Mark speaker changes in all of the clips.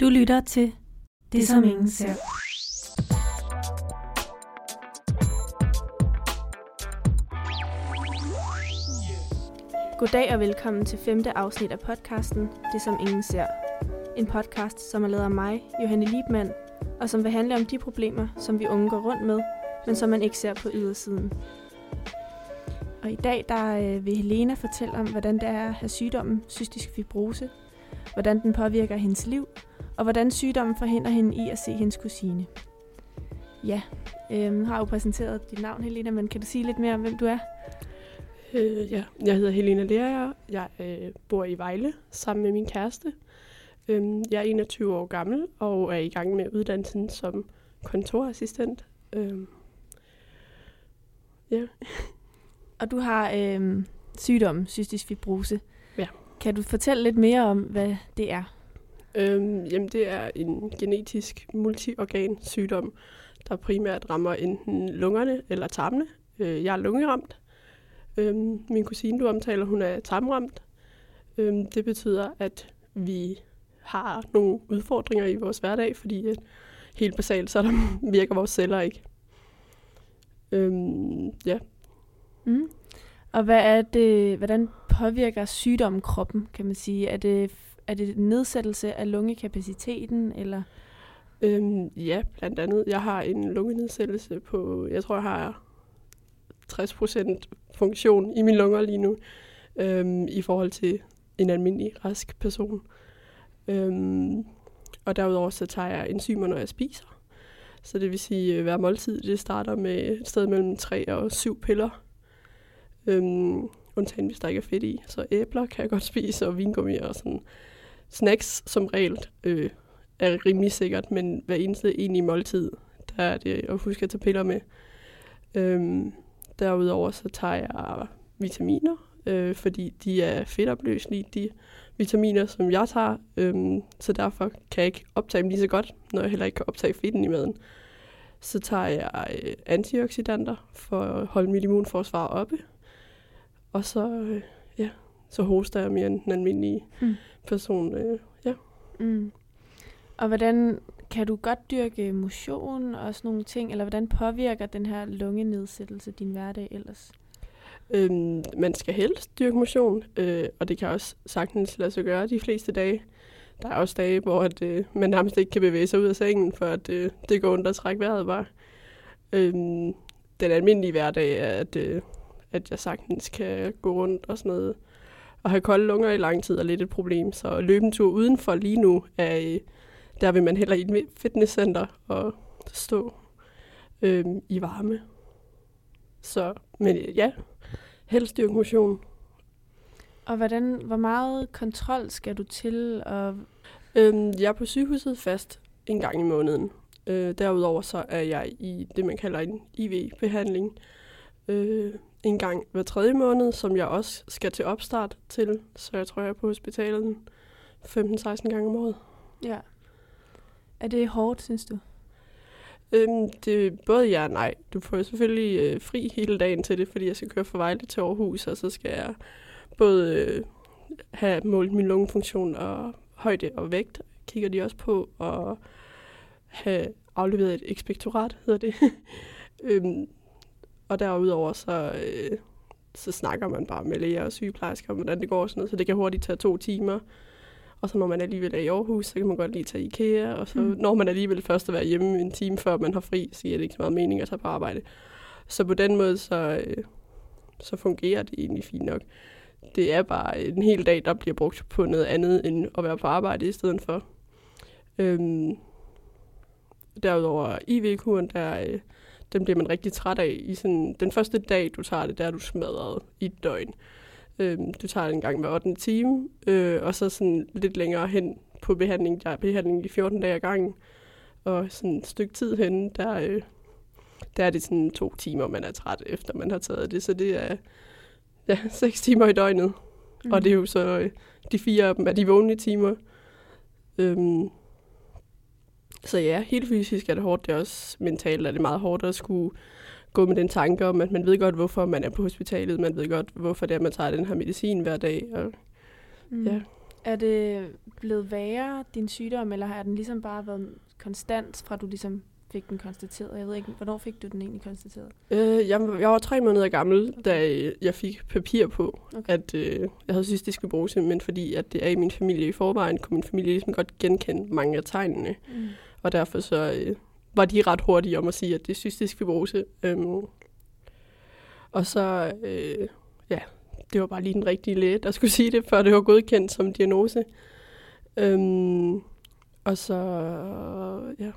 Speaker 1: Du lytter til Det, som ingen ser. Goddag og velkommen til femte afsnit af podcasten Det, som ingen ser. En podcast, som er lavet af mig, Johanne Liebmann, og som vil handle om de problemer, som vi unge går rundt med, men som man ikke ser på ydersiden. Og i dag der øh, vil Helena fortælle om, hvordan det er at have sygdommen cystisk fibrose, hvordan den påvirker hendes liv, og hvordan sygdommen forhindrer hende i at se hendes kusine. Ja, øh, har jo præsenteret dit navn, Helena, men kan du sige lidt mere om, hvem du er?
Speaker 2: Øh, ja, jeg hedder Helena Lerager. Jeg øh, bor i Vejle sammen med min kæreste. Øh, jeg er 21 år gammel og er i gang med uddannelsen som kontorassistent. Øh, ja.
Speaker 1: Og du har øh, sygdommen cystisk fibrose.
Speaker 2: Ja.
Speaker 1: Kan du fortælle lidt mere om, hvad det er?
Speaker 2: Øhm, jamen, det er en genetisk multiorgan sygdom, der primært rammer enten lungerne eller tarmene. Øh, jeg er lungeramt. Øhm, min kusine, du omtaler, hun er tarmramt. Øhm, det betyder, at vi har nogle udfordringer i vores hverdag, fordi at helt basalt, så der virker vores celler ikke. Øhm, ja.
Speaker 1: Mm. Og hvad er det, hvordan påvirker sygdommen kroppen, kan man sige? Er det, er det nedsættelse af lungekapaciteten, eller?
Speaker 2: Øhm, ja, blandt andet. Jeg har en lungenedsættelse på, jeg tror, jeg har 60% funktion i mine lunger lige nu, øhm, i forhold til en almindelig rask person. Øhm, og derudover så tager jeg enzymer, når jeg spiser. Så det vil sige, at hver måltid det starter med et sted mellem 3 og 7 piller. Øhm, undtagen hvis der ikke er fedt i. Så æbler kan jeg godt spise, og vingummi og sådan. Snacks som regel øh, er rimelig sikkert, men hver eneste egentlig i måltid, der er det at huske at tage piller med. Øhm, derudover så tager jeg vitaminer, øh, fordi de er fedtopløselige, de vitaminer, som jeg tager. Øhm, så derfor kan jeg ikke optage dem lige så godt, når jeg heller ikke kan optage fedten i maden. Så tager jeg øh, antioxidanter for at holde mit immunforsvar oppe. Og så, øh, så hoster jeg mere end den almindelige
Speaker 1: Mm.
Speaker 2: person. Øh, ja.
Speaker 1: Mm. Og hvordan kan du godt dyrke motion og sådan nogle ting, eller hvordan påvirker den her lungenedsættelse din hverdag ellers?
Speaker 2: Øhm, man skal helst dyrke motion, øh, og det kan også sagtens lade sig gøre de fleste dage. Der er også dage, hvor at, øh, man nærmest ikke kan bevæge sig ud af sengen, for at øh, det går ondt at trække vejret bare. Øhm, den almindelige hverdag er, at, øh, at jeg sagtens kan gå rundt og sådan noget. Og have kolde lunger i lang tid er lidt et problem, så løbe en tur udenfor lige nu, er, øh, der vil man heller i et fitnesscenter og stå øh, i varme. Så, men øh, ja, helst dyrke motion.
Speaker 1: Og hvordan, hvor meget kontrol skal du til? Og,
Speaker 2: Øhm, jeg er på sygehuset fast en gang i måneden. Øh, derudover så er jeg i det, man kalder en IV-behandling. Øh, en gang hver tredje måned, som jeg også skal til opstart til. Så jeg tror, jeg er på hospitalet 15-16 gange om året.
Speaker 1: ja. Er det hårdt, synes du?
Speaker 2: Øhm, det både ja og nej. Du får selvfølgelig øh, fri hele dagen til det, fordi jeg skal køre fra Vejle til Aarhus, og så skal jeg både øh, have målt min lungefunktion og højde og vægt, kigger de også på, og have afleveret et ekspektorat, hedder det. øhm, og derudover så, øh, så snakker man bare med læger og sygeplejersker om, hvordan det går og sådan noget, så det kan hurtigt tage to timer. Og så når man alligevel er i Aarhus, så kan man godt lige tage IKEA, og så
Speaker 1: Mm.
Speaker 2: når man alligevel først at være hjemme en time før man har fri, så giver det ikke så meget mening at tage på arbejde. Så på den måde, så, øh, så fungerer det egentlig fint nok. Det er bare en hel dag, der bliver brugt på noget andet, end at være på arbejde i stedet for. Øhm, derudover IV-kuren, der, øh, den bliver man rigtig træt af. I sådan, den første dag, du tager det, der er du smadret i et døgn. Øhm, du tager det en gang hver 8. time, øh, og så sådan lidt længere hen på behandling, der er behandling i 14 dage ad gangen. Og sådan et stykke tid hen, der, øh, der er det sådan to timer, man er træt, efter man har taget det. Så det er ja, 6 timer i døgnet. Mm. Og det er jo så, øh, de fire af dem er de vågne timer. Øhm, så ja, helt fysisk er det hårdt. Det er også mentalt er det meget hårdt at skulle gå med den tanke om, at man ved godt, hvorfor man er på hospitalet. Man ved godt, hvorfor det er, man tager den her medicin hver dag. Og
Speaker 1: Mm.
Speaker 2: Ja.
Speaker 1: Er det blevet værre, din sygdom, eller har den ligesom bare været konstant, fra du ligesom fik den konstateret? Jeg ved ikke, hvornår fik du den egentlig konstateret?
Speaker 2: Øh, jeg, jeg var tre måneder gammel, okay. da jeg fik papir på, okay. at øh, jeg havde cystisk fibrose, men fordi at det er i min familie i forvejen, kunne min familie ligesom godt genkende mange af tegnene. Mm. Og derfor så øh, var de ret hurtige om at sige, at det er cystisk fibrose. Øhm, og så, øh, ja, det var bare lige den rigtige læge, der skulle sige det, før det var godkendt som diagnose. Øhm, og så, ja,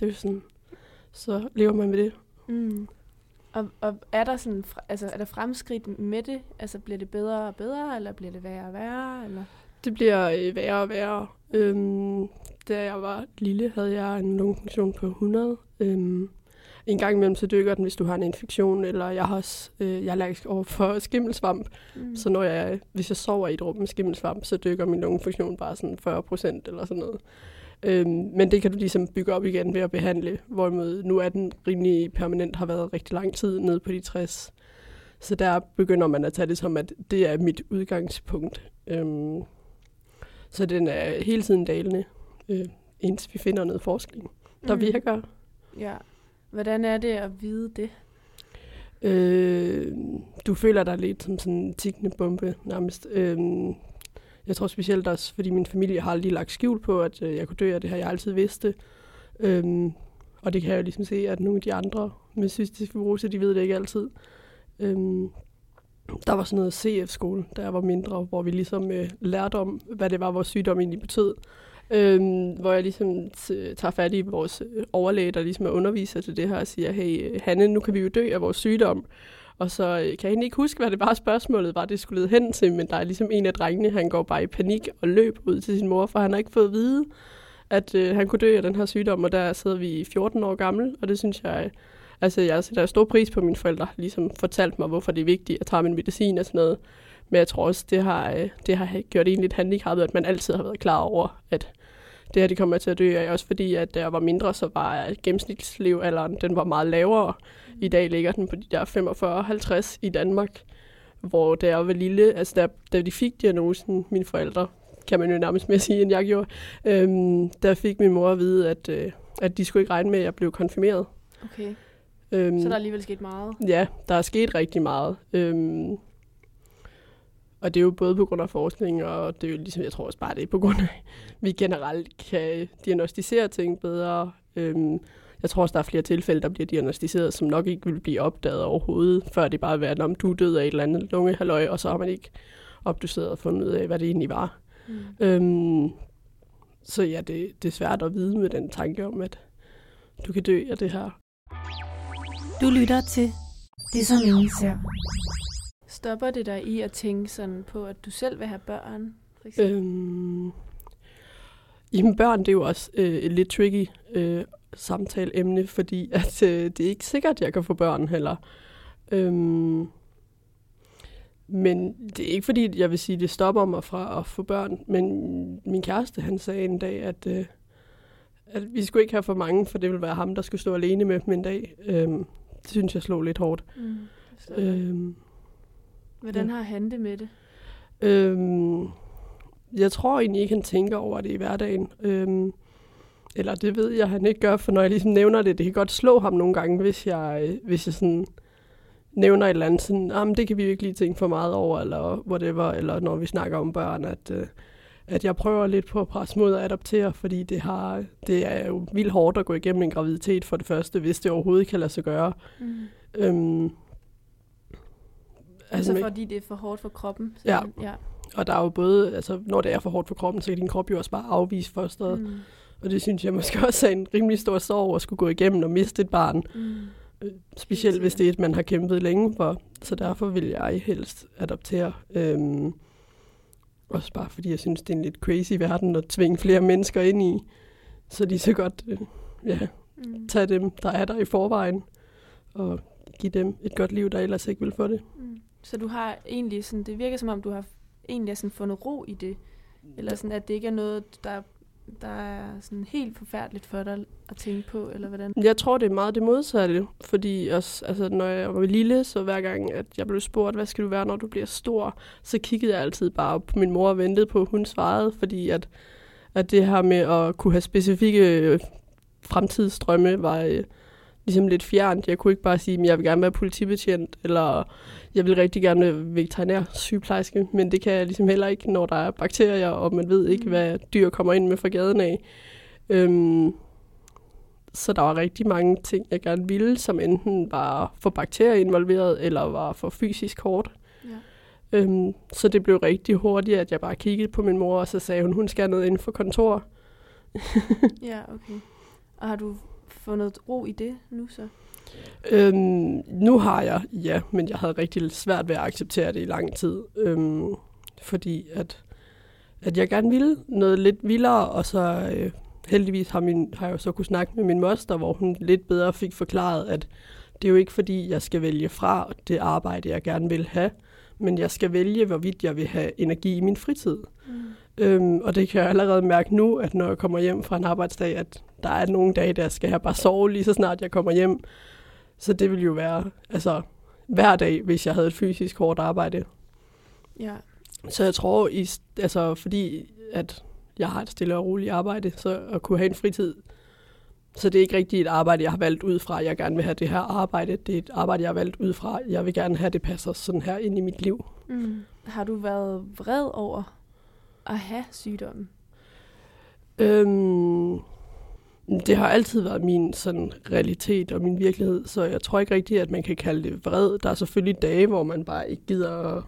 Speaker 2: det er sådan, så lever man med det. Mm.
Speaker 1: Og, og er der sådan, altså er der fremskridt med det? Altså bliver det bedre og bedre, eller bliver det værre og værre? Eller?
Speaker 2: Det bliver øh, værre og værre. Øhm, da jeg var lille, havde jeg en lungefunktion på 100. Øhm, en gang imellem så dykker den, hvis du har en infektion, eller jeg har også, øh, jeg er allergisk over for skimmelsvamp. Mm. Så når jeg, hvis jeg sover i et rum med skimmelsvamp, så dykker min lungefunktion bare sådan 40 procent eller sådan noget. Øhm, men det kan du ligesom bygge op igen ved at behandle, hvorimod nu er den rimelig permanent, har været rigtig lang tid nede på de 60. Så der begynder man at tage det som, at det er mit udgangspunkt. Øhm, så den er hele tiden dalende, øh, indtil vi finder noget forskning, der mm. virker.
Speaker 1: Ja. Hvordan er det at vide det?
Speaker 2: Øh, du føler dig lidt som sådan en tikkende bombe nærmest. Øh, jeg tror specielt også, fordi min familie har aldrig lagt skjul på, at øh, jeg kunne dø, og det har jeg altid vidste. Øhm, og det kan jeg jo ligesom se, at nogle af de andre med cystisk fibrose, de ved det ikke altid. Øhm, der var sådan noget CF-skole, da jeg var mindre, hvor vi ligesom øh, lærte om, hvad det var, vores sygdom egentlig betød. Øhm, hvor jeg ligesom tager fat i vores øh, overlæge, der ligesom er underviser til det her, og siger, hey øh, Hanne, nu kan vi jo dø af vores sygdom. Og så øh, kan jeg egentlig ikke huske, hvad det var spørgsmålet var, det skulle lede hen til, men der er ligesom en af drengene, han går bare i panik og løb ud til sin mor, for han har ikke fået at vide, at øh, han kunne dø af den her sygdom, og der sidder vi 14 år gammel, og det synes jeg, altså jeg sætter stor pris på, at mine forældre ligesom fortalt mig, hvorfor det er vigtigt at tage min medicin og sådan noget. Men jeg tror også, det har, øh, det har gjort en lidt handicappet, at man altid har været klar over, at det her de kommer til at dø af. Også fordi, at da jeg var mindre, så var gennemsnitslevealderen den var meget lavere. I dag ligger den på de der 45-50 i Danmark. Hvor da jeg var lille, altså da, da de fik diagnosen, mine forældre, kan man jo nærmest mere sige, end jeg gjorde, øhm, der fik min mor at vide, at, øh, at de skulle ikke regne med, at jeg blev konfirmeret.
Speaker 1: Okay. Øhm, så der er alligevel sket meget?
Speaker 2: Ja, der er sket rigtig meget. Øhm, og det er jo både på grund af forskning, og det er jo ligesom, jeg tror også bare, det er på grund af, at vi generelt kan diagnostisere ting bedre. Øhm, jeg tror også, der er flere tilfælde, der bliver diagnostiseret, som nok ikke vil blive opdaget overhovedet, før det bare været, om du er død af et eller andet lungehaløj, og så har man ikke opdoseret og fundet ud af, hvad det egentlig var. Mm. Øhm, så ja, det, det er svært at vide med den tanke om, at du kan dø af det her.
Speaker 3: Du lytter til Det, som ingen ser.
Speaker 1: Stopper det dig i at tænke sådan på, at du selv vil have børn?
Speaker 2: For øhm, jamen børn, det er jo også øh, et lidt tricky øh, samtaleemne, fordi at, øh, det er ikke sikkert, at jeg kan få børn heller. Øhm, men det er ikke fordi, jeg vil sige, at det stopper mig fra at få børn. Men min kæreste, han sagde en dag, at, øh, at vi skulle ikke have for mange, for det ville være ham, der skulle stå alene med dem en dag. Øhm, det synes jeg slog lidt hårdt. Mm,
Speaker 1: øhm, Hvordan ja. har han det med det?
Speaker 2: Øhm, jeg tror egentlig ikke, han tænker over det i hverdagen. Øhm, eller det ved jeg, han ikke gør, for når jeg ligesom nævner det, det kan godt slå ham nogle gange, hvis jeg, hvis jeg sådan nævner et eller andet, sådan, ah, det kan vi ikke lige tænke for meget over, eller whatever, eller når vi snakker om børn, at, øh, at jeg prøver lidt på at presse mod at adoptere, fordi det, har, det er jo vildt hårdt at gå igennem en graviditet for det første, hvis det overhovedet kan lade sig gøre. Mm. Øhm,
Speaker 1: Altså, altså fordi det er for hårdt for kroppen?
Speaker 2: Ja. ja. Og der er jo både, altså når det er for hårdt for kroppen, så kan din krop jo også bare afvise fosteret. Mm. Og det synes jeg måske også er en rimelig stor sorg at skulle gå igennem og miste et barn. Mm. Øh, specielt hvis det er et, man har kæmpet længe for. Så derfor vil jeg helst adoptere. Øhm, også bare fordi jeg synes, det er en lidt crazy verden at tvinge flere mennesker ind i. Så de så godt øh, ja, mm. tage dem, der er der i forvejen, og give dem et godt liv, der ellers ikke vil få det. Mm.
Speaker 1: Så du har egentlig sådan, det virker som om, du har egentlig sådan fundet ro i det. Eller sådan, at det ikke er noget, der der er sådan helt forfærdeligt for dig at tænke på, eller hvordan?
Speaker 2: Jeg tror, det er meget det modsatte, fordi også, altså, når jeg var lille, så hver gang, at jeg blev spurgt, hvad skal du være, når du bliver stor, så kiggede jeg altid bare på min mor og ventede på, at hun svarede, fordi at, at det her med at kunne have specifikke fremtidsdrømme var øh, ligesom lidt fjernt. Jeg kunne ikke bare sige, at jeg vil gerne være politibetjent, eller jeg vil rigtig gerne være veterinær sygeplejerske, men det kan jeg ligesom heller ikke, når der er bakterier, og man ved ikke,
Speaker 1: Mm.
Speaker 2: hvad dyr kommer ind med fra gaden af. Øhm, så der var rigtig mange ting, jeg gerne ville, som enten var for bakterier involveret, eller var for fysisk hårdt.
Speaker 1: Ja.
Speaker 2: Øhm, så det blev rigtig hurtigt, at jeg bare kiggede på min mor, og så sagde hun, hun skal ned inden for kontor.
Speaker 1: ja, okay. Og har du fundet ro i det nu så?
Speaker 2: Øhm, nu har jeg, ja, men jeg havde rigtig svært ved at acceptere det i lang tid. Øhm, fordi at, at jeg gerne ville noget lidt vildere, og så øh, heldigvis har, min, har jeg jo så kunne snakke med min moster, hvor hun lidt bedre fik forklaret, at det er jo ikke fordi, jeg skal vælge fra det arbejde, jeg gerne vil have, men jeg skal vælge, hvorvidt jeg vil have energi i min fritid.
Speaker 1: Mm.
Speaker 2: Øhm, og det kan jeg allerede mærke nu, at når jeg kommer hjem fra en arbejdsdag, at der er nogle dage, der skal jeg bare sove lige så snart jeg kommer hjem. Så det ville jo være altså, hver dag, hvis jeg havde et fysisk hårdt arbejde.
Speaker 1: Ja.
Speaker 2: Så jeg tror, i, altså, fordi at jeg har et stille og roligt arbejde, så at kunne have en fritid, så det er ikke rigtigt et arbejde, jeg har valgt ud fra, at jeg gerne vil have det her arbejde. Det er et arbejde, jeg har valgt ud fra, at jeg vil gerne have, det passer sådan her ind i mit liv.
Speaker 1: Mm. Har du været vred over at have sygdommen?
Speaker 2: Øhm, det har altid været min sådan, realitet og min virkelighed, så jeg tror ikke rigtigt, at man kan kalde det vred. Der er selvfølgelig dage, hvor man bare ikke gider,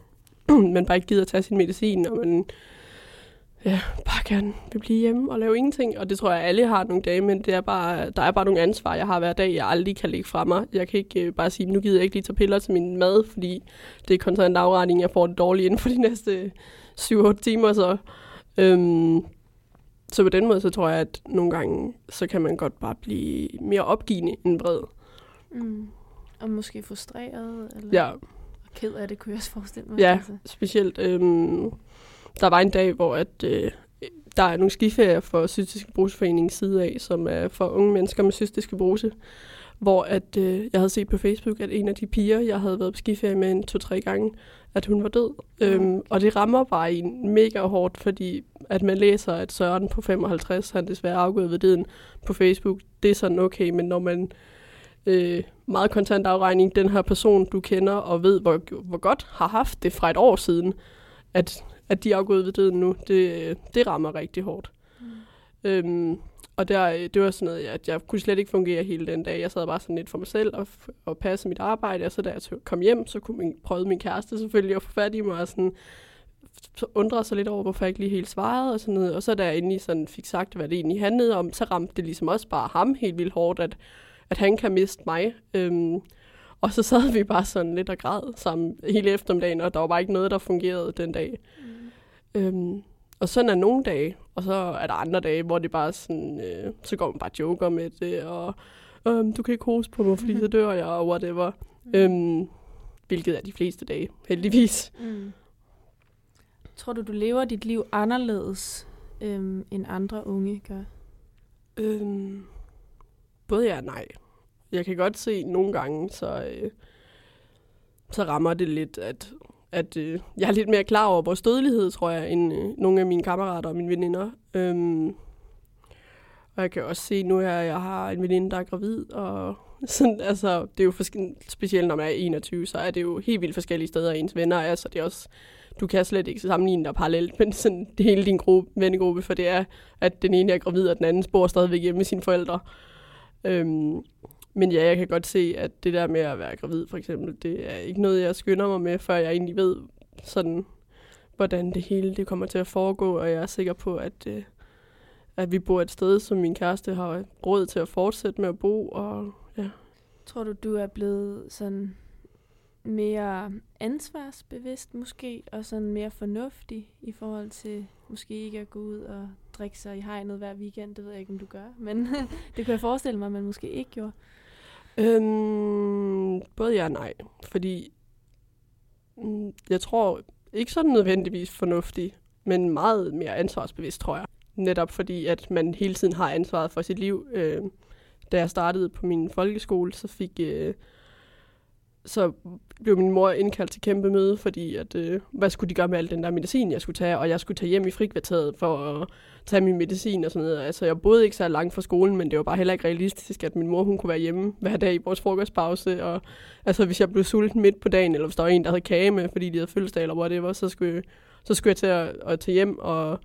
Speaker 2: man bare ikke gider at tage sin medicin, og man ja, bare gerne vil blive hjemme og lave ingenting. Og det tror jeg, alle har nogle dage, men det er bare, der er bare nogle ansvar, jeg har hver dag, jeg aldrig kan lægge fra mig. Jeg kan ikke øh, bare sige, nu gider jeg ikke lige tage piller til min mad, fordi det er konstant afretning, jeg får det dårligt inden for de næste 7-8 timer, så... Øhm, så på den måde, så tror jeg, at nogle gange, så kan man godt bare blive mere opgivende end vred.
Speaker 1: Mm. Og måske frustreret? Eller
Speaker 2: Ja,
Speaker 1: Og ked af det, kunne jeg også forestille mig.
Speaker 2: Ja.
Speaker 1: Altså.
Speaker 2: specielt. Øhm, der var en dag, hvor at, øh, der er nogle skiferier for Cystisk Bruseforeningens side af, som er for unge mennesker med cystisk bruse, hvor at, øh, jeg havde set på Facebook, at en af de piger, jeg havde været på skiferie med en to-tre gange, at hun var død.
Speaker 1: Ja.
Speaker 2: Øhm, og det rammer bare en mega hårdt, fordi at man læser, at Søren på 55, han desværre afgået ved døden på Facebook, det er sådan okay, men når man øh, meget kontant afregning, den her person, du kender og ved, hvor, hvor godt har haft det fra et år siden, at, at de er afgået ved døden nu, det, det rammer rigtig hårdt.
Speaker 1: Mm.
Speaker 2: Øhm, og der, det var sådan noget, at jeg kunne slet ikke fungere hele den dag. Jeg sad bare sådan lidt for mig selv og, og passede mit arbejde, og så da jeg kom hjem, så kunne min, prøvede min kæreste selvfølgelig at få fat i mig og sådan, så undrede sig lidt over, hvorfor jeg ikke lige helt svarede og sådan noget. Og så da jeg endelig sådan fik sagt, hvad det egentlig handlede om, så ramte det ligesom også bare ham helt vildt hårdt, at, at han kan miste mig. Øhm, og så sad vi bare sådan lidt og græd sammen hele eftermiddagen, og der var bare ikke noget, der fungerede den dag.
Speaker 1: Mm.
Speaker 2: Øhm, og sådan er nogle dage, og så er der andre dage, hvor det bare sådan, øh, så går man bare joker med det, og øhm, du kan ikke hoste på mig, fordi så dør jeg, og whatever. Øhm, hvilket er de fleste dage, heldigvis.
Speaker 1: Mm. Tror du, du lever dit liv anderledes, øhm, end andre unge gør?
Speaker 2: Øhm, både ja og nej. Jeg kan godt se nogle gange, så, øh, så rammer det lidt, at, at øh, jeg er lidt mere klar over vores dødelighed, tror jeg, end øh, nogle af mine kammerater og mine veninder. Øhm, og jeg kan også se nu, at jeg har en veninde, der er gravid, og sådan, altså, det er jo forske- specielt, når man er 21, så er det jo helt vildt forskellige steder, ens venner er, så det er også, du kan slet ikke sammenligne dig parallelt, men sådan det hele din gruppe, vennegruppe, for det er, at den ene er gravid, og den anden bor stadigvæk hjemme med sine forældre. Øhm, men ja, jeg kan godt se, at det der med at være gravid, for eksempel, det er ikke noget, jeg skynder mig med, før jeg egentlig ved, sådan, hvordan det hele det kommer til at foregå, og jeg er sikker på, at, øh, at vi bor et sted, som min kæreste har råd til at fortsætte med at bo, og ja.
Speaker 1: Tror du, du er blevet sådan mere ansvarsbevidst måske, og sådan mere fornuftig i forhold til måske ikke at gå ud og drikke sig i hegnet hver weekend? Det ved jeg ikke, om du gør, men det kunne jeg forestille mig, at man måske ikke gjorde.
Speaker 2: Øhm, både ja og nej, fordi mm, jeg tror ikke sådan nødvendigvis fornuftig, men meget mere ansvarsbevidst, tror jeg. netop fordi, at man hele tiden har ansvaret for sit liv. Øh, da jeg startede på min folkeskole, så fik... Øh, så blev min mor indkaldt til kæmpe møde, fordi at, øh, hvad skulle de gøre med al den der medicin, jeg skulle tage, og jeg skulle tage hjem i frikvarteret for at tage min medicin og sådan noget. Altså, jeg boede ikke så langt fra skolen, men det var bare heller ikke realistisk, at min mor hun kunne være hjemme hver dag i vores frokostpause. Og, altså, hvis jeg blev sulten midt på dagen, eller hvis der var en, der havde kage med, fordi de havde fødselsdag eller whatever, så skulle, så skulle jeg til at, at tage hjem, og,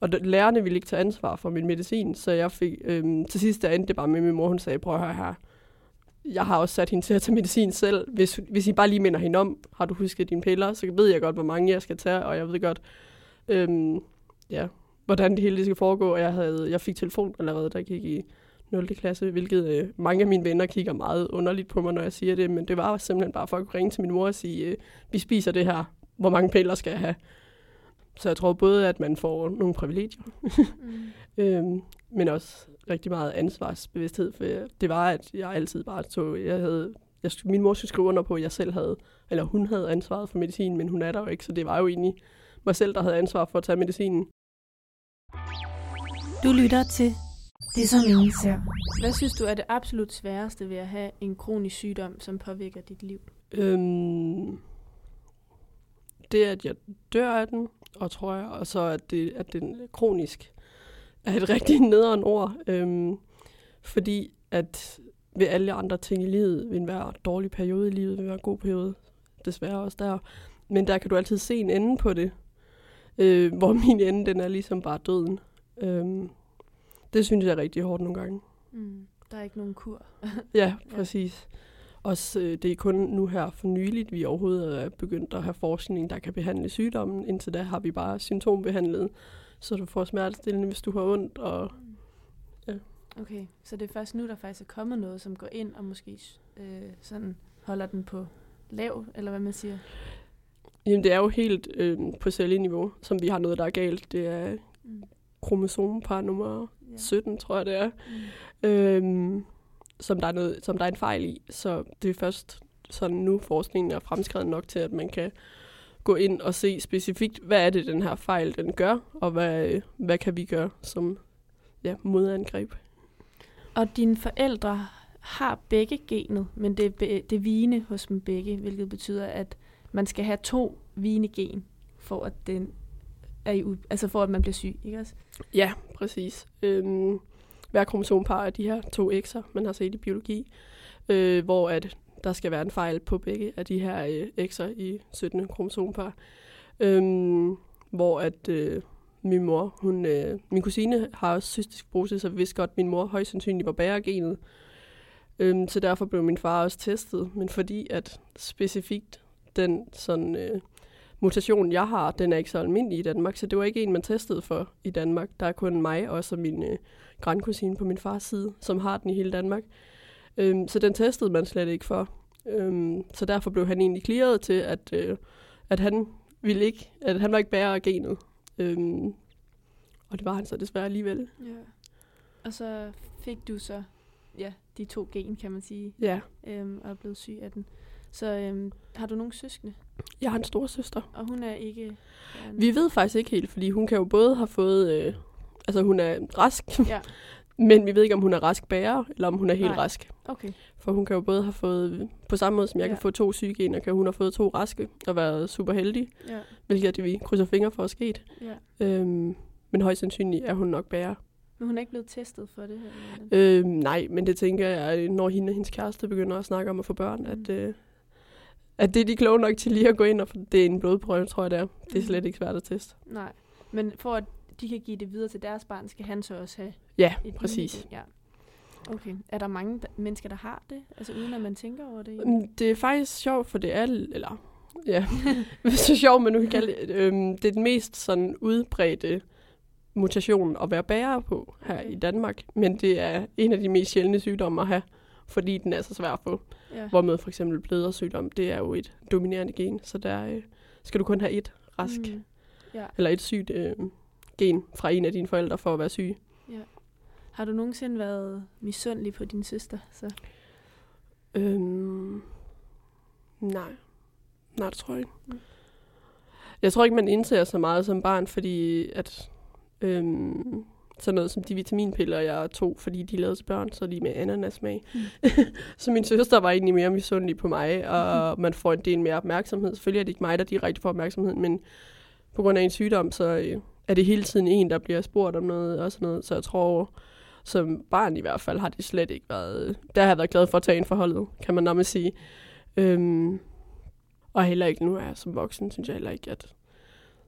Speaker 2: og lærerne ville ikke tage ansvar for min medicin, så jeg fik, øhm, til sidst der endte det bare med, at min mor hun sagde, prøv at høre her, jeg har også sat hende til at tage medicin selv. Hvis, hvis I bare lige minder hende om, har du husket dine piller, så ved jeg godt, hvor mange jeg skal tage, og jeg ved godt, øhm, ja, hvordan det hele det skal foregå. Og jeg, havde, jeg fik telefon allerede, der gik i 0. klasse, hvilket øh, mange af mine venner kigger meget underligt på mig, når jeg siger det, men det var simpelthen bare for at ringe til min mor og sige, øh, vi spiser det her, hvor mange piller skal jeg have? Så jeg tror både, at man får nogle privilegier, mm. øhm, men også rigtig meget ansvarsbevidsthed, for det var, at jeg altid bare tog, jeg havde, jeg, min mor skulle skrive under på, at jeg selv havde, eller hun havde ansvaret for medicin, men hun er der jo ikke, så det var jo egentlig mig selv, der havde ansvar for at tage medicinen.
Speaker 3: Du lytter til Det, som ingen ser.
Speaker 1: Hvad synes du er det absolut sværeste ved at have en kronisk sygdom, som påvirker dit liv?
Speaker 2: Øhm, det, at jeg dør af den, og tror jeg, og så at, det, at den er kronisk er et rigtig nederen ord. Øhm, fordi at ved alle andre ting i livet, vil være dårlig periode i livet, vil være en god periode, desværre også der. Men der kan du altid se en ende på det. Øh, hvor min ende, den er ligesom bare døden. Øhm, det synes jeg er rigtig hårdt nogle gange.
Speaker 1: Mm, der er ikke nogen kur.
Speaker 2: ja, præcis. Ja. Også, øh, det er kun nu her for nyligt, vi overhovedet er begyndt at have forskning, der kan behandle sygdommen. Indtil da har vi bare symptombehandlet så du får smertestillende, hvis du har ondt. Og,
Speaker 1: ja. Okay, så det er først nu, der faktisk er kommet noget, som går ind og måske øh, sådan holder den på lav, eller hvad man siger?
Speaker 2: Jamen, det er jo helt øh, på celleniveau, som vi har noget, der er galt. Det er mm. kromosomepar nummer ja. 17, tror jeg, det er. Mm. Øhm, som, der er noget, som der er en fejl i. Så det er først sådan nu, forskningen er fremskrevet nok til, at man kan gå ind og se specifikt, hvad er det, den her fejl, den gør, og hvad, hvad kan vi gøre som ja, modangreb.
Speaker 1: Og dine forældre har begge genet, men det er, det er vigende hos dem begge, hvilket betyder, at man skal have to vigende gen, for at, den er i, altså for at man bliver syg, ikke også?
Speaker 2: Ja, præcis. Øhm, hver kromosompar er de her to x'er, man har set i biologi, øh, hvor at der skal være en fejl på begge af de her øh, X'er i 17. kromosompar. Øhm, hvor at øh, min mor, hun, øh, min kusine har også cystisk fibrose, så vi vidste godt, at min mor højst sandsynligt var bæregenet. Øhm, så derfor blev min far også testet. Men fordi at specifikt den sådan, øh, mutation, jeg har, den er ikke så almindelig i Danmark, så det var ikke en, man testede for i Danmark. Der er kun mig og så min øh, grandkusine på min fars side, som har den i hele Danmark. Øhm, så den testede man slet ikke for. Øhm, så derfor blev han egentlig clearet til, at, øh, at han ville ikke, at han var ikke bærer af genet. Øhm, og det var han så desværre alligevel.
Speaker 1: Ja. Og så fik du så ja, de to gen, kan man sige.
Speaker 2: Ja.
Speaker 1: Øhm, og er blevet syg af den. Så øhm, har du nogle søskende?
Speaker 2: Jeg har en stor søster.
Speaker 1: Og hun er ikke...
Speaker 2: Ja, Vi ved faktisk ikke helt, fordi hun kan jo både have fået... Øh, altså hun er rask, ja. Men vi ved ikke, om hun er rask bærer, eller om hun er helt Nej. rask.
Speaker 1: Okay.
Speaker 2: For hun kan jo både have fået, på samme måde som jeg ja. kan få to sygegener, kan hun have fået to raske og været super heldig. Ja. Hvilket er det, vi krydser fingre for at sket. Ja. Øhm, men højst sandsynligt er hun nok bærer.
Speaker 1: Men hun er ikke blevet testet for det her?
Speaker 2: Øhm, nej, men det tænker jeg, når hende og hendes kæreste begynder at snakke om at få børn, mm. at, øh, at det er de kloge nok til lige at gå ind, og det er en blodprøve, tror jeg det er. Det er mm. slet ikke svært at teste.
Speaker 1: Nej, men for at de kan give det videre til deres barn, skal han så også have
Speaker 2: Ja, præcis.
Speaker 1: Ja. Okay. Er der mange mennesker, der har det? Altså uden at man tænker over det?
Speaker 2: Mm, det er faktisk sjovt, for det er... Eller, ja, det er sjovt, men nu kan kalde det. Øhm, det er den mest sådan udbredte mutation at være bærer på her okay. i Danmark. Men det er en af de mest sjældne sygdomme at have, fordi den er så svær at få. Ja. Hvormed for eksempel blødersygdom, det er jo et dominerende gen, så der øh, skal du kun have et rask, mm. ja. eller et sygt øh, gen fra en af dine forældre for at være syg. Ja.
Speaker 1: Har du nogensinde været misundelig på din søster? Så?
Speaker 2: Øhm, nej. Nej, det tror jeg ikke. Mm. Jeg tror ikke, man indser så meget som barn, fordi at Øhm, sådan noget som de vitaminpiller, jeg tog, fordi de lavede til børn, så lige med ananasmag.
Speaker 1: Mm.
Speaker 2: så min søster var egentlig mere misundelig på mig, og man får en del mere opmærksomhed. Selvfølgelig er det ikke mig, der direkte får opmærksomhed, men på grund af en sygdom, så øh, er det hele tiden en, der bliver spurgt om noget og sådan noget. Så jeg tror, som barn i hvert fald, har det slet ikke været... Der har jeg været glad for at tage ind forholdet, kan man nærmest sige. Øhm, og heller ikke nu er jeg som voksen, synes jeg heller ikke, at...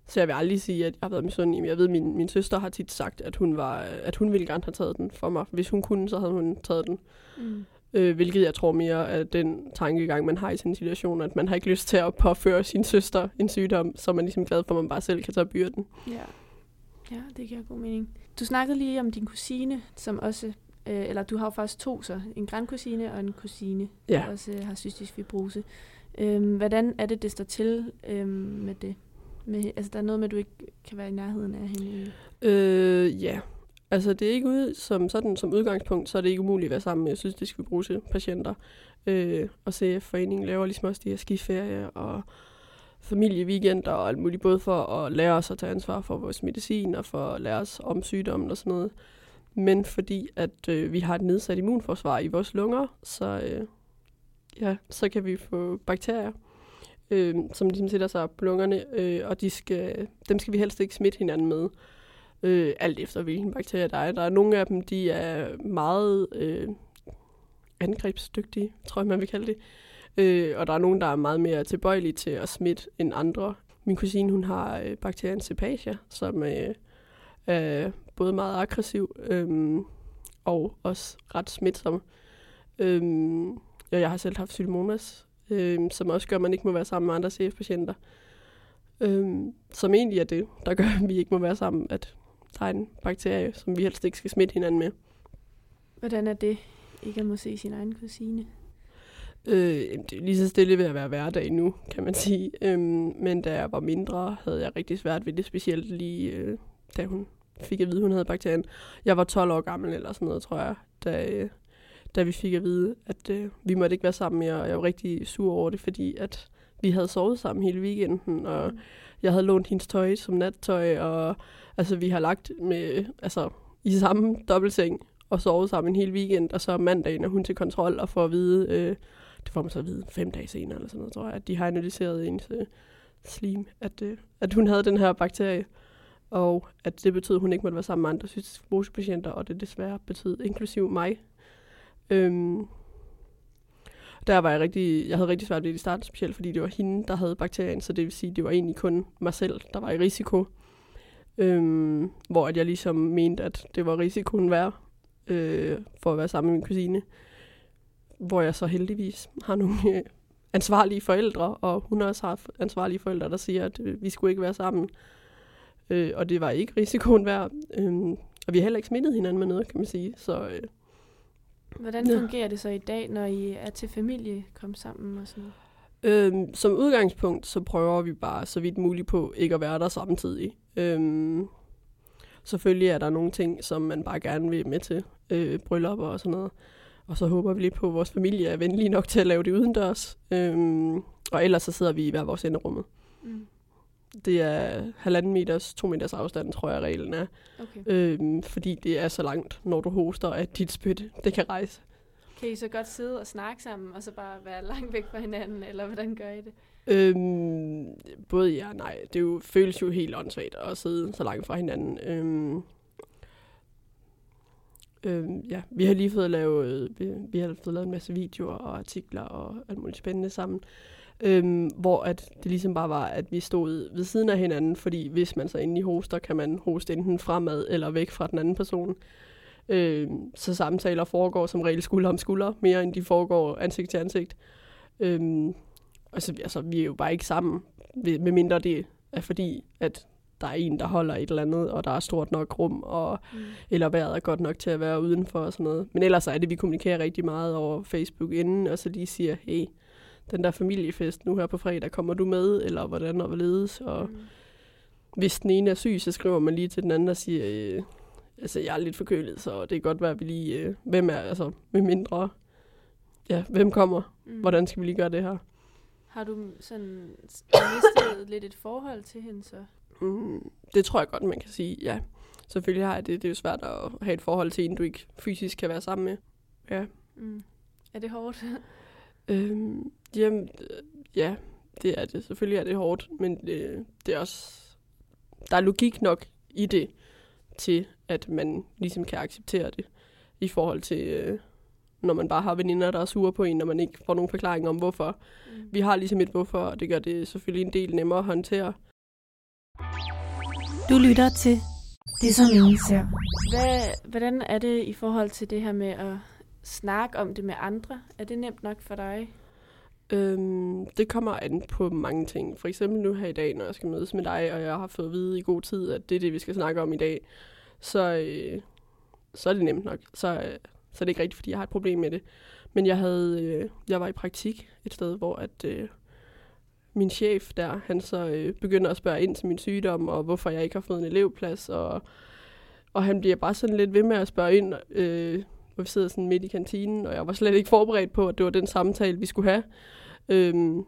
Speaker 2: Så jeg vil aldrig sige, at jeg har været misundelig, men jeg ved, at min, min søster har tit sagt, at hun, var, at hun ville gerne have taget den for mig. Hvis hun kunne, så havde hun taget den.
Speaker 1: Mm.
Speaker 2: Øh, hvilket jeg tror mere er den tankegang, man har i sådan en situation, at man har ikke lyst til at påføre sin søster en sygdom, så er man ligesom glad for, at man bare selv kan tage byrden.
Speaker 1: Ja. Ja, det giver god mening. Du snakkede lige om din kusine, som også, øh, eller du har jo faktisk to så, en grandkusine og en kusine,
Speaker 2: Ja.
Speaker 1: der også øh, har cystisk fibrose. Øhm, hvordan er det, det står til øhm, med det? Med, altså, der er noget med, at du ikke kan være i nærheden af hende.
Speaker 2: Øh, ja. Altså, det er ikke ude som sådan som udgangspunkt, så er det ikke umuligt at være sammen med cystisk fibrose patienter. Øh, og CF-foreningen laver ligesom også de her skiferie og familieweekender og alt muligt, både for at lære os at tage ansvar for vores medicin og for at lære os om sygdommen og sådan noget. Men fordi at øh, vi har et nedsat immunforsvar i vores lunger, så, øh, ja, så kan vi få bakterier, øh, som ligesom sætter sig på lungerne, øh, og de skal, dem skal vi helst ikke smitte hinanden med øh, alt efter hvilken bakterie der er. Der er nogle af dem, de er meget øh, angrebsdygtige, tror jeg, man vil kalde det. Øh, og der er nogen, der er meget mere tilbøjelige til at smitte end andre. Min kusine, hun har øh, bakterien Cepacia, som øh, er både meget aggressiv øh, og også ret smitsom. Øh, og jeg har selv haft pseudomonas, øh, som også gør, at man ikke må være sammen med andre CF-patienter. Øh, som egentlig er det, der gør, at vi ikke må være sammen, at der er en bakterie, som vi helst ikke skal smitte hinanden med.
Speaker 1: Hvordan er det, ikke at må se sin egen kusine?
Speaker 2: Øh, det er lige så stille ved at være hverdag nu, kan man sige. Øhm, men da jeg var mindre, havde jeg rigtig svært ved det, specielt lige øh, da hun fik at vide, hun havde bakterien. Jeg var 12 år gammel eller sådan noget, tror jeg, da, øh, da vi fik at vide, at øh, vi måtte ikke være sammen mere, og jeg var rigtig sur over det, fordi at vi havde sovet sammen hele weekenden, og
Speaker 1: Mm.
Speaker 2: jeg havde lånt hendes tøj som nattøj, og altså, vi har lagt med, altså, i samme dobbeltseng og sovet sammen en hel weekend, og så mandagen er hun til kontrol og får at vide, øh, det får man så at vide fem dage senere, eller sådan noget, tror jeg, at de har analyseret ens øh, slim, at, øh, at hun havde den her bakterie, og at det betød, at hun ikke måtte være sammen med andre cystisk patienter, og det desværre betød inklusiv mig. Øhm, der var jeg rigtig, jeg havde rigtig svært ved det i starten, specielt fordi det var hende, der havde bakterien, så det vil sige, det var egentlig kun mig selv, der var i risiko. Øhm, hvor at jeg ligesom mente, at det var risikoen værd øh, for at være sammen med min kusine. Hvor jeg så heldigvis har nogle øh, ansvarlige forældre, og hun har også haft ansvarlige forældre, der siger, at øh, vi skulle ikke være sammen. Øh, og det var ikke risikoen værd. Øh, og vi har heller ikke smittet hinanden med noget, kan man sige. Så øh,
Speaker 1: Hvordan
Speaker 2: Ja.
Speaker 1: fungerer det så i dag, når I er til familie, kom sammen og sådan noget?
Speaker 2: Øhm, som udgangspunkt, så prøver vi bare så vidt muligt på ikke at være der samtidig. Øhm, selvfølgelig er der nogle ting, som man bare gerne vil med til. Øh, bryllupper og sådan noget. Og så håber vi lidt på, at vores familie er venlige nok til at lave det udendørs. Øhm, og ellers så sidder vi i hver vores enderummet.
Speaker 1: Mm.
Speaker 2: Det er halvanden meters, to meters afstand, tror jeg reglen er.
Speaker 1: Okay.
Speaker 2: Øhm, fordi det er så langt, når du hoster, at dit spyt, det kan rejse.
Speaker 1: Kan I så godt sidde og snakke sammen, og så bare være langt væk fra hinanden, eller hvordan gør I det?
Speaker 2: Øhm, både ja og nej. Det er jo, føles jo helt åndssvagt at sidde så langt fra hinanden. Øhm, øhm, ja, vi har lige fået lavet, vi, vi har fået lavet en masse videoer og artikler og alt muligt spændende sammen. Øhm, hvor at det ligesom bare var, at vi stod ved siden af hinanden, fordi hvis man så endelig hoster, kan man hoste enten fremad eller væk fra den anden person. Øhm, så samtaler foregår som regel skulder om skulder, mere end de foregår ansigt til ansigt. Øhm, altså, altså, vi er jo bare ikke sammen, med medmindre det er fordi, at der er en, der holder et eller andet, og der er stort nok rum, og,
Speaker 1: Mm.
Speaker 2: eller vejret er godt nok til at være udenfor og sådan noget. Men ellers er det, vi kommunikerer rigtig meget over Facebook inden, og så lige siger, hey, den der familiefest nu her på fredag, kommer du med, eller hvordan og hvorledes, og
Speaker 1: Mm.
Speaker 2: hvis den ene er syg, så skriver man lige til den anden og siger, øh, altså jeg er lidt forkølet, så det kan godt være, at vi lige, øh, hvem er, altså, med mindre, ja, hvem kommer,
Speaker 1: Mm.
Speaker 2: hvordan skal vi lige gøre det her?
Speaker 1: Har du sådan mistet lidt et forhold til hende så?
Speaker 2: Mm, det tror jeg godt, man kan sige, ja. selvfølgelig har jeg det. Det er jo svært at have et forhold til en, du ikke fysisk kan være sammen med. Ja.
Speaker 1: Mm. Er det hårdt?
Speaker 2: Øhm, jamen, øh, ja, det er det. Selvfølgelig er det hårdt, men det, det er også... Der er logik nok i det, til at man ligesom kan acceptere det, i forhold til, øh, når man bare har veninder, der er sure på en, når man ikke får nogen forklaring om, hvorfor.
Speaker 1: Mm.
Speaker 2: Vi har ligesom et hvorfor, og det gør det selvfølgelig en del nemmere at håndtere.
Speaker 3: Du lytter til Det som ingen ser.
Speaker 1: Hvad, hvordan er det i forhold til det her med at snakke om det med andre? Er det nemt nok for dig?
Speaker 2: Øhm, det kommer an på mange ting. For eksempel nu her i dag, når jeg skal mødes med dig, og jeg har fået at vide i god tid, at det er det, vi skal snakke om i dag, så, øh, så er det nemt nok. Så, øh, så er det ikke rigtigt, fordi jeg har et problem med det. Men jeg havde, øh, jeg var i praktik et sted, hvor at, øh, min chef der, han så øh, begynder at spørge ind til min sygdom, og hvorfor jeg ikke har fået en elevplads, og, og han bliver bare sådan lidt ved med at spørge ind, øh, hvor vi sidder sådan midt i kantinen, og jeg var slet ikke forberedt på, at det var den samtale, vi skulle have. Øhm,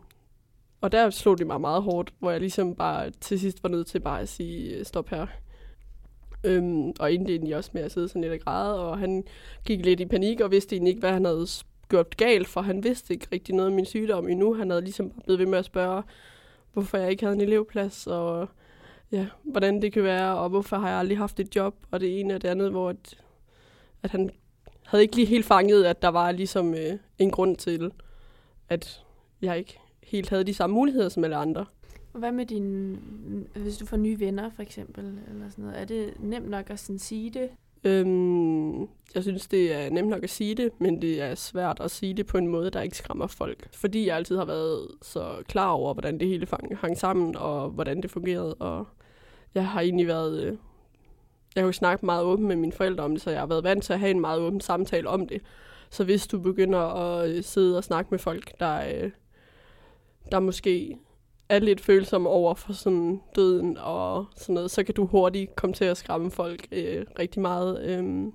Speaker 2: og der slog det mig meget hårdt, hvor jeg ligesom bare til sidst var nødt til bare at sige, øh, stop her. Øhm, og endte egentlig også med at sidde sådan lidt og græde, og han gik lidt i panik og vidste egentlig ikke, hvad han havde gjort galt, for han vidste ikke rigtig noget om min sygdom endnu. Han havde ligesom blevet ved med at spørge, hvorfor jeg ikke havde en elevplads, og ja, hvordan det kan være, og hvorfor har jeg aldrig haft et job, og det ene og det andet, hvor at, at han havde ikke lige helt fanget, at der var ligesom øh, en grund til, at jeg ikke helt havde de samme muligheder som alle andre.
Speaker 1: Hvad med din, hvis du får nye venner for eksempel, eller sådan noget, er det nemt nok at sådan sige det?
Speaker 2: Øhm, jeg synes, det er nemt nok at sige det, men det er svært at sige det på en måde, der ikke skræmmer folk. Fordi jeg altid har været så klar over, hvordan det hele hang sammen, og hvordan det fungerede. Og jeg har egentlig været... Øh, jeg har jo snakket meget åbent med mine forældre om det, så jeg har været vant til at have en meget åben samtale om det. Så hvis du begynder at øh, sidde og snakke med folk, der, øh, der måske er lidt følsom over for sådan døden og sådan noget, så kan du hurtigt komme til at skræmme folk øh, rigtig meget. Øh.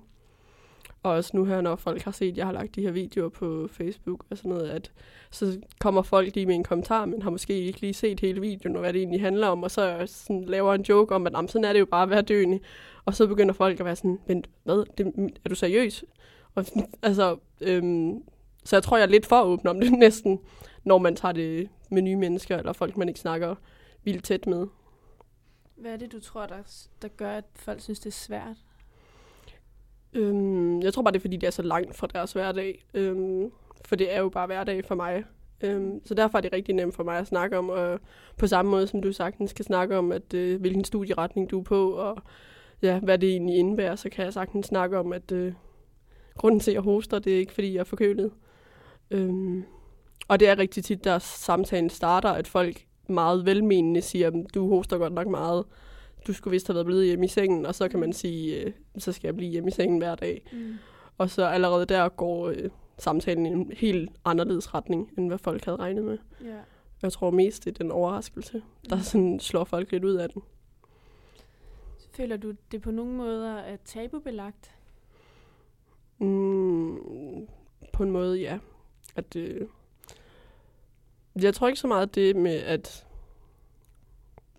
Speaker 2: og også nu her, når folk har set, at jeg har lagt de her videoer på Facebook og sådan noget, at så kommer folk lige med en kommentar, men har måske ikke lige set hele videoen, og hvad det egentlig handler om, og så sådan laver en joke om, at "Jamen, sådan er det jo bare at være døende. Og så begynder folk at være sådan, vent, hvad? Det, er du seriøs? Og, altså, øhm, så jeg tror, jeg er lidt for åben om det næsten, når man tager det med nye mennesker, eller folk, man ikke snakker vildt tæt med.
Speaker 1: Hvad er det, du tror, der, der gør, at folk synes, det er svært?
Speaker 2: Øhm, jeg tror bare, det er, fordi det er så langt fra deres hverdag. Øhm, for det er jo bare hverdag for mig. Øhm, så derfor er det rigtig nemt for mig at snakke om, og på samme måde som du sagtens skal snakke om, at øh, hvilken studieretning du er på, og ja, hvad det egentlig indebærer, så kan jeg sagtens snakke om, at øh, grunden til, at jeg hoster, det er ikke, fordi jeg er forkølet. Øhm, og det er rigtig tit, der samtalen starter, at folk meget velmenende siger, "Men du hoster godt nok meget. Du skulle vist have været blevet hjemme i sengen, og så kan man sige, øh, så skal jeg blive hjemme i sengen hver dag.
Speaker 1: Mm.
Speaker 2: Og så allerede der går øh, samtalen i en helt anderledes retning, end hvad folk havde regnet med.
Speaker 1: Ja.
Speaker 2: Jeg tror mest, det er den overraskelse, der sådan slår folk lidt ud af den.
Speaker 1: Føler du, det på nogle måder er tabubelagt?
Speaker 2: Mm, på en måde, ja. At, øh, jeg tror ikke så meget det med, at,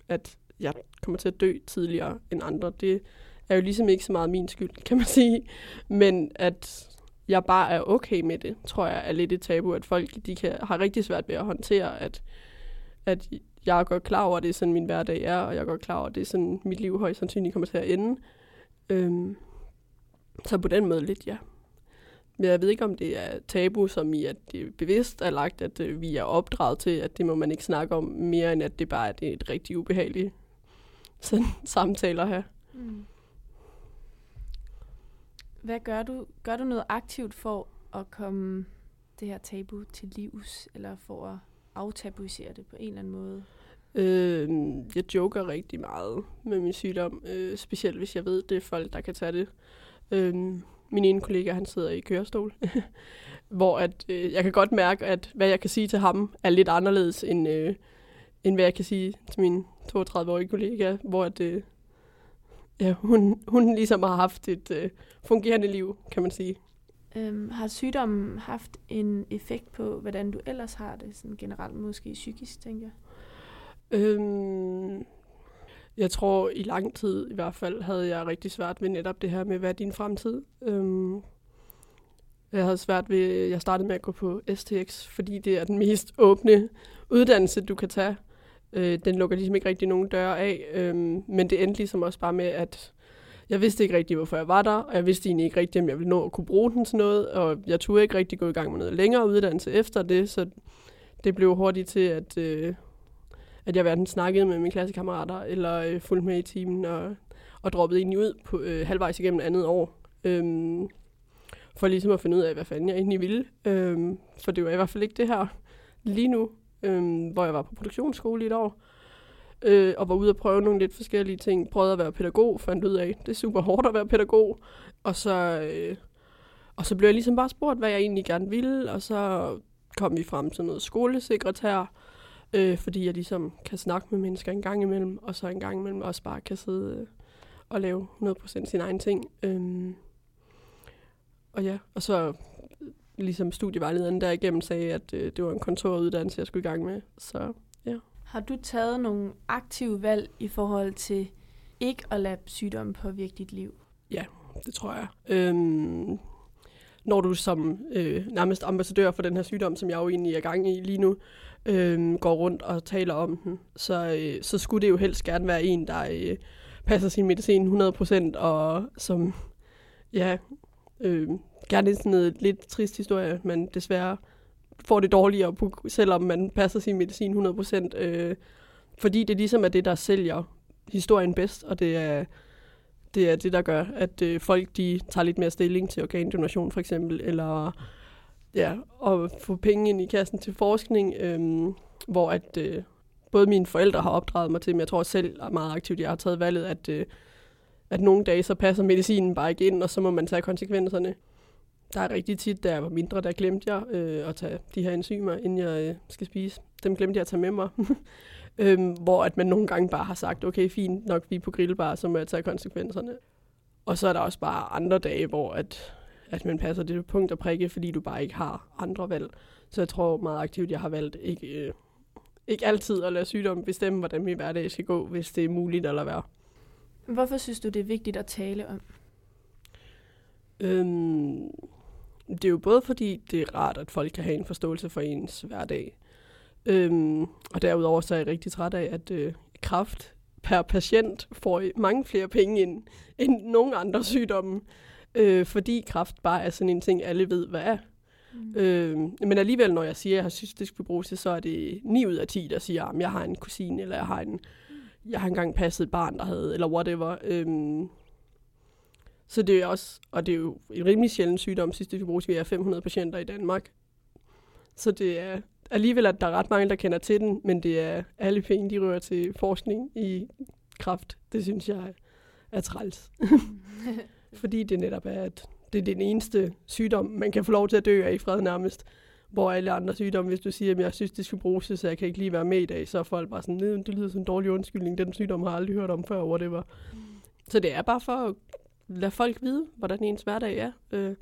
Speaker 2: at jeg kommer til at dø tidligere end andre. Det er jo ligesom ikke så meget min skyld, kan man sige. Men at jeg bare er okay med det, tror jeg er lidt et tabu, at folk de kan, har rigtig svært ved at håndtere, at, at jeg er godt klar over, at det er sådan, min hverdag er, og jeg er godt klar over, at det er sådan, mit liv højst sandsynligt kommer til at ende. Øhm, så på den måde lidt, ja. Men jeg ved ikke, om det er tabu, som i, at det bevidst er lagt, at øh, vi er opdraget til, at det må man ikke snakke om, mere end at det bare er det et rigtig ubehageligt sådan, samtaler her.
Speaker 1: Mm. Hvad gør du? Gør du noget aktivt for at komme det her tabu til livs, eller for at aftabuisere det på en eller anden måde?
Speaker 2: Øh, jeg joker rigtig meget med min sygdom, øh, specielt hvis jeg ved, det er folk, der kan tage det. Øh, min ene kollega, han sidder i kørestol, hvor at, øh, jeg kan godt mærke, at hvad jeg kan sige til ham, er lidt anderledes, end, øh, end hvad jeg kan sige til min 32-årige kollega, hvor at, øh, ja, hun, hun ligesom har haft et øh, fungerende liv, kan man sige.
Speaker 1: Øhm, har sygdommen haft en effekt på, hvordan du ellers har det, sådan generelt måske psykisk, tænker jeg?
Speaker 2: Øhm, jeg tror i lang tid i hvert fald havde jeg rigtig svært ved netop det her med, hvad er din fremtid? Øhm, jeg havde svært ved, jeg startede med at gå på STX, fordi det er den mest åbne uddannelse, du kan tage. Øh, den lukker ligesom ikke rigtig nogen døre af, øhm, men det endte ligesom også bare med, at jeg vidste ikke rigtig, hvorfor jeg var der, og jeg vidste egentlig ikke rigtig, om jeg ville nå at kunne bruge den til noget, og jeg turde ikke rigtig gå i gang med noget længere uddannelse efter det, så det blev hurtigt til, at, øh, at jeg hverken snakkede med mine klassekammerater, eller øh, fulgte med i timen, og, og droppede egentlig ud på øh, halvvejs igennem andet år. Øhm, for ligesom at finde ud af, hvad fanden jeg egentlig ville. Øhm, for det var i hvert fald ikke det her lige nu, øhm, hvor jeg var på produktionsskole i et år, øh, og var ude at prøve nogle lidt forskellige ting. Prøvede at være pædagog, fandt ud af, det er super hårdt at være pædagog. Og så, øh, og så blev jeg ligesom bare spurgt, hvad jeg egentlig gerne ville, og så kom vi frem til noget skolesekretær, øh, fordi jeg ligesom kan snakke med mennesker en gang imellem, og så en gang imellem også bare kan sidde øh, og lave 100% sin egen ting. Øh, og ja, og så ligesom studievejlederen der igennem sagde, at øh, det var en kontoruddannelse, jeg skulle i gang med. Så ja.
Speaker 1: Har du taget nogle aktive valg i forhold til ikke at lade sygdommen påvirke dit liv?
Speaker 2: Ja, det tror jeg. Øhm, når du som øh, nærmest ambassadør for den her sygdom, som jeg jo egentlig er gang i lige nu, øh, går rundt og taler om den, så, øh, så skulle det jo helst gerne være en, der øh, passer sin medicin 100%, og som ja, øh, gerne sådan en lidt trist historie, men desværre får det dårligere, selvom man passer sin medicin 100%, øh, fordi det ligesom er det, der sælger historien bedst, og det er det, er det der gør, at øh, folk de tager lidt mere stilling til organdonation for eksempel, eller ja, at få penge ind i kassen til forskning, øh, hvor at øh, både mine forældre har opdraget mig til, men jeg tror selv er meget aktivt, jeg har taget valget, at, øh, at nogle dage så passer medicinen bare ikke ind, og så må man tage konsekvenserne. Der er rigtig tit, da jeg var mindre, der glemte jeg øh, at tage de her enzymer, inden jeg øh, skal spise. Dem glemte jeg at tage med mig. øhm, hvor at man nogle gange bare har sagt, okay, fint nok, vi er på grillbar, så må jeg tage konsekvenserne. Og så er der også bare andre dage, hvor at, at man passer det punkt og prikke, fordi du bare ikke har andre valg. Så jeg tror meget aktivt, jeg har valgt ikke, øh, ikke altid at lade sygdom bestemme, hvordan min hverdag skal gå, hvis det er muligt at lade være.
Speaker 1: Hvorfor synes du, det er vigtigt at tale om?
Speaker 2: Øhm, det er jo både fordi, det er rart, at folk kan have en forståelse for ens hverdag. Øhm, og derudover så er jeg rigtig træt af, at øh, kraft per patient får mange flere penge ind, end nogen andre sygdomme. Øh, fordi kraft bare er sådan en ting, alle ved, hvad er. Mm. Øh, men alligevel, når jeg siger, at jeg har cystisk fibrose, så er det 9 ud af 10, der siger, at jeg har en kusine, eller jeg har en, jeg har engang passet et barn, der havde, eller whatever. Øh, så det er også, og det er jo en rimelig sjælden sygdom, cystisk fibrose, vi er 500 patienter i Danmark. Så det er alligevel, at der er ret mange, der kender til den, men det er alle penge, de rører til forskning i kraft. Det synes jeg er træls. Fordi det netop er, at det er den eneste sygdom, man kan få lov til at dø af i fred nærmest. Hvor alle andre sygdomme, hvis du siger, at jeg synes, det skal bruges, så jeg kan ikke lige være med i dag, så er folk bare sådan, det lyder som en dårlig undskyldning, den sygdom har jeg aldrig hørt om før, hvor det var. Mm. Så det er bare for at lade folk vide, hvordan ens hverdag er. Øh,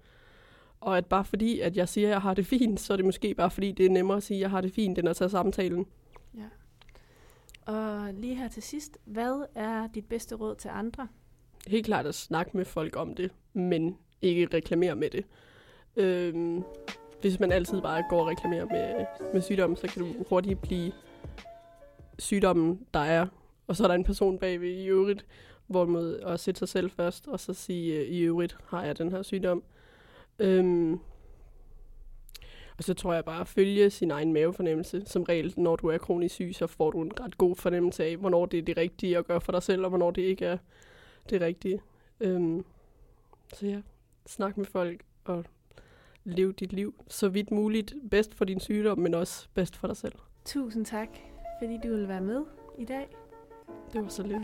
Speaker 2: og at bare fordi, at jeg siger, at jeg har det fint, så er det måske bare fordi, det er nemmere at sige, at jeg har det fint, end at tage samtalen. Ja.
Speaker 1: Og lige her til sidst, hvad er dit bedste råd til andre?
Speaker 2: Helt klart at snakke med folk om det, men ikke reklamere med det. Øhm, hvis man altid bare går og reklamerer med, med sygdommen, så kan du hurtigt blive sygdommen, der er. Og så er der en person bagved i øvrigt, hvorimod at sætte sig selv først, og så sige, øh, i øvrigt har jeg den her sygdom. Øhm, og så tror jeg bare at følge sin egen mavefornemmelse. Som regel, når du er kronisk syg, så får du en ret god fornemmelse af, hvornår det er det rigtige at gøre for dig selv, og hvornår det ikke er det rigtige. Øhm, så ja, snak med folk og lev dit liv så vidt muligt. Bedst for din sygdom, men også bedst for dig selv.
Speaker 1: Tusind tak, fordi du ville være med i dag.
Speaker 2: Det var så lidt.